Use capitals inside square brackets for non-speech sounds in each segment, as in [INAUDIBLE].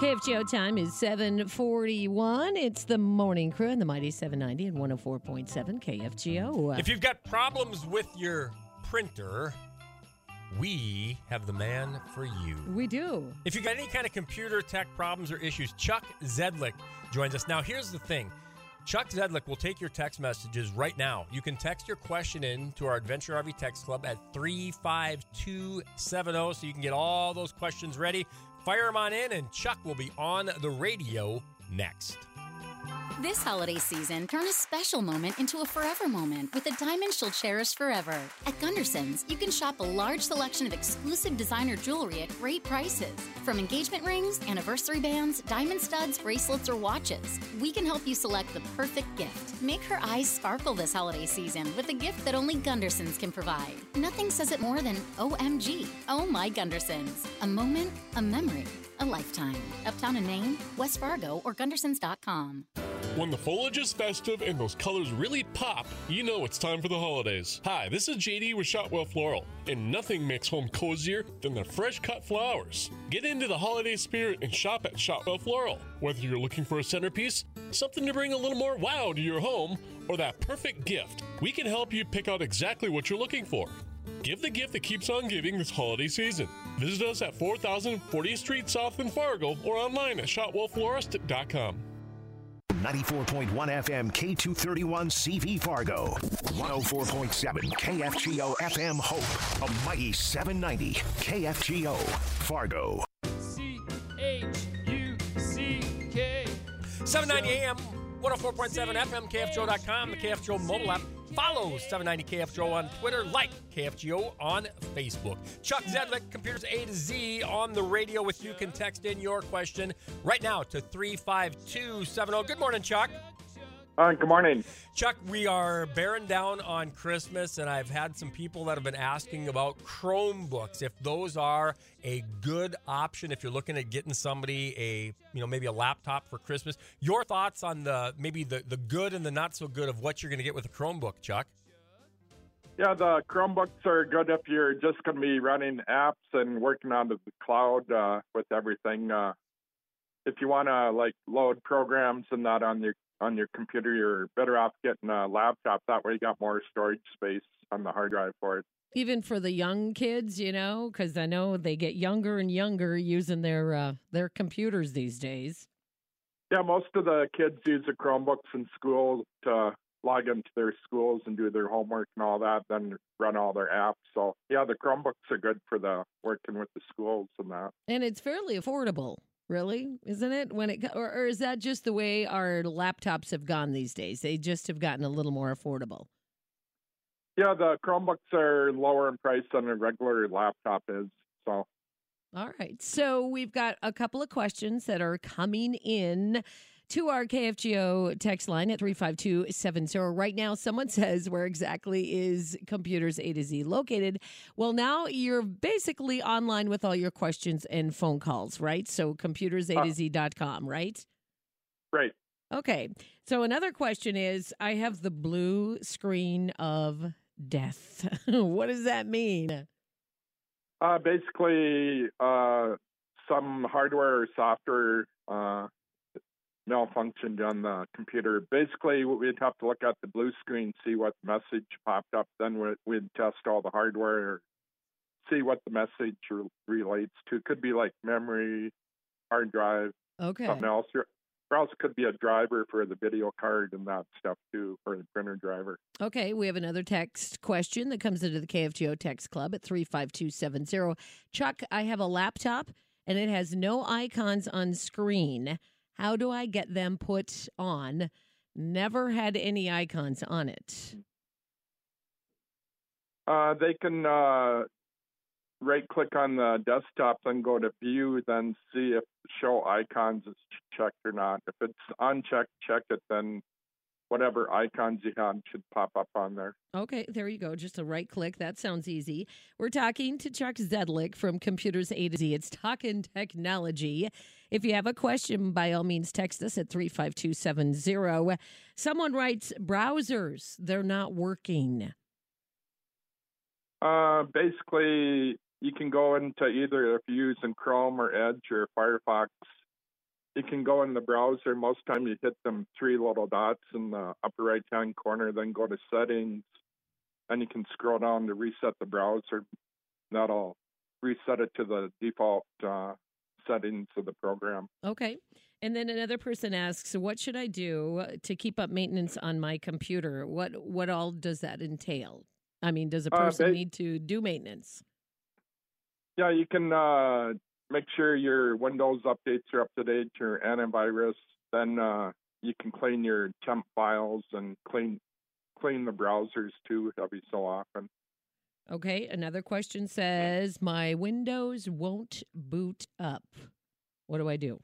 KFGO time is 741. It's the morning crew and the Mighty 790 and 104.7 KFGO. If you've got problems with your printer, we have the man for you. we do. If you've got any kind of computer tech problems or issues, Chuck Zejdlik joins us. Now, here's the thing Chuck Zejdlik will take your text messages right now. You can text your question in to our Adventure RV Text Club at 35270 so you can get all those questions ready. Fire them on in, and Chuck will be on the radio next. This holiday season, turn a special moment into a forever moment with a diamond she'll cherish forever. At Gunderson's, you can shop a large selection of exclusive designer jewelry at great prices. From engagement rings, anniversary bands, diamond studs, bracelets, or watches, we can help you select the perfect gift. Make her eyes sparkle this holiday season with a gift that only Gunderson's can provide. Nothing says it more than OMG. Oh my Gunderson's. A moment, a memory, a lifetime. Uptown in Maine, West Fargo, or Gundersons.com. When the foliage is festive and those colors really pop, you know it's time for the holidays. Hi, this is JD with Shotwell Floral, and nothing makes home cozier than the fresh cut flowers. Get into the holiday spirit and shop at Shotwell Floral. Whether you're looking for a centerpiece, something to bring a little more wow to your home, or that perfect gift, we can help you pick out exactly what you're looking for. Give the gift that keeps on giving this holiday season. Visit us at 4040th Street South in Fargo or online at shotwellflorist.com. 94.1 FM K231 CV Fargo. 104.7 KFGO FM Hope. A mighty 790 KFGO Fargo. C H U C K. 790 AM, 104.7 FM, KFGO.com, the KFGO mobile app. Follow 790 KFGO on Twitter, like KFGO on Facebook. Chuck Zejdlik, Computers A to Z on the radio with you. Can text in your question right now to 35270. Good morning, Chuck. Good morning. Chuck, we are bearing down on Christmas, and I've had some people that have been asking about Chromebooks. If those are a good option, if you're looking at getting somebody a, you know, maybe a laptop for Christmas, your thoughts on the maybe the, the good and the not so good of what you're going to get with a Chromebook, Chuck? Yeah, the Chromebooks are good if you're just going to be running apps and working on the cloud uh, with everything. Uh, if you want to like load programs and that on your on your computer, you're better off getting a laptop. That way, you got more storage space on the hard drive for it. Even for the young kids, you know, because I know they get younger and younger using their uh, their computers these days. Yeah, most of the kids use the Chromebooks in school to log into their schools and do their homework and all that, then run all their apps. So yeah, the Chromebooks are good for the working with the schools and that. And it's fairly affordable, really, isn't it? When it or, or is that just the way our laptops have gone these days? They just have gotten a little more affordable. Yeah, the Chromebooks are lower in price than a regular laptop is. So All right. So we've got a couple of questions that are coming in to our KFGO text line at 35270. Right now, someone [LAUGHS] says, Where exactly is Computers A to Z located? Well, now you're basically online with all your questions and phone calls, right? So computers A to Z.com, right? right. Okay. So another question is I have the blue screen of death. [LAUGHS] what does that mean? Uh, basically, uh, some hardware or software uh, malfunctioned on the computer. Basically, we'd have to look at the blue screen, see what message popped up. Then we'd, we'd test all the hardware, see what the message relates to. It could be like memory, hard drive, Okay. something else. Or or else it could be a driver for the video card and that stuff too, or the printer driver. Okay, we have another text question that comes into the KFGO text club at 35270. Chuck, I have a laptop and it has no icons on screen. How do I get them put on? Never had any icons on it. Uh, they can uh, right click on the desktop, then go to view, then see if show icons is checked or not. If it's unchecked, check it, then whatever icons you had should pop up on there. Okay, there you go. Just a right click. That sounds easy. We're talking to Chuck Zejdlik from Computers A to Z. It's talking technology. If you have a question, by all means, text us at 35270. Someone writes, browsers, they're not working. Uh, basically, you can go into either if you're using Chrome or Edge or Firefox, you can go in the browser. Most time you hit them three little dots in the upper right hand corner, then go to settings, and you can scroll down to reset the browser. That'll reset it to the default uh, settings of the program. Okay. And then another person asks, "What should I do to keep up maintenance on my computer? What what all does that entail? I mean, does a Uh, person ba- need to do maintenance?" Yeah, you can uh, make sure your Windows updates are up to date, your antivirus. Then uh, you can clean your temp files and clean clean the browsers too every so often. Okay. Another question says, "My Windows won't boot up. What do I do?"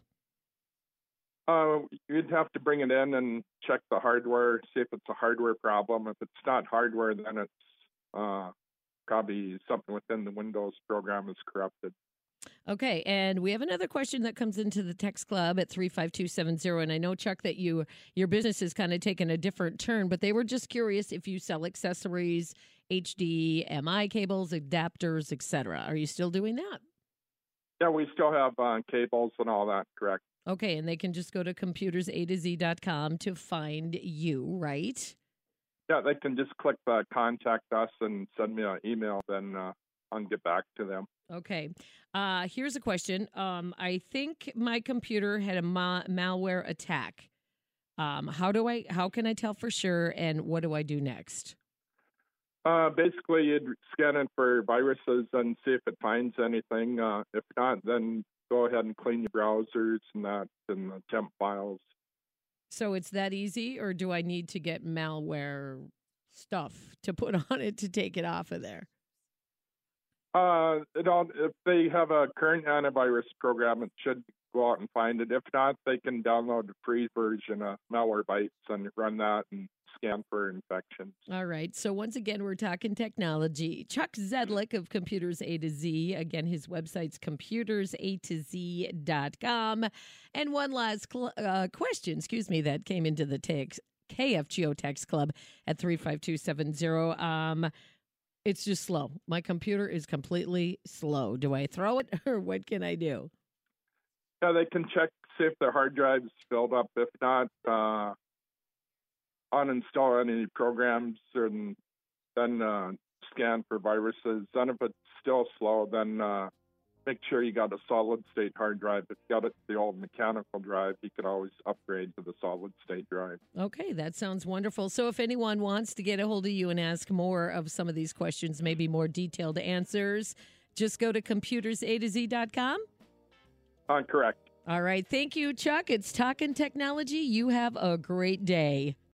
Uh, you'd have to bring it in and check the hardware, see if it's a hardware problem. If it's not hardware, then it's uh, probably something within the Windows program is corrupted. Okay, and we have another question that comes into the text club at 35270 and I know Chuck that you your business has kind of taken a different turn, but they were just curious if you sell accessories, HDMI cables, adapters, etc. Are you still doing that? Yeah, we still have uh, cables and all that, correct? Okay, and they can just go to computersa to z.com to find you, right? Yeah, they can just click the contact us and send me an email, then uh, I'll get back to them. Okay. Uh, here's a question. Um, I think my computer had a ma- malware attack. Um, how do I? How can I tell for sure? And what do I do next? Uh, basically, you'd scan it for viruses and see if it finds anything. Uh, if not, then go ahead and clean your browsers and that and the temp files. So it's that easy, or do I need to get malware stuff to put [LAUGHS] on it to take it off of there? Uh, it all, if they have a current antivirus program, it should go out and find it. If not, they can download the free version of Malwarebytes and run that and scan for infections. All right. So once again, we're talking technology. Chuck Zejdlik of Computers A to Z. Again, his website's computersa to z.com. And one last cl- uh, question, excuse me, that came into the text. KFGO text club at 35270. Um, it's just slow. My computer is completely slow. Do I throw it [LAUGHS] or what can I do? Yeah, they can check see if their hard drive's filled up. If not, uh, uninstall any programs and then uh, scan for viruses. Then if it's still slow, then uh, make sure you got a solid state hard drive. If you got it, the old mechanical drive, you could always upgrade to the solid state drive. Okay, that sounds wonderful. So, if anyone wants to get a hold of you and ask more of some of these questions, maybe more detailed answers, just go to computersa to z.com. Uh, correct. All right. Thank you, Chuck. It's Talking Technology. You have a great day.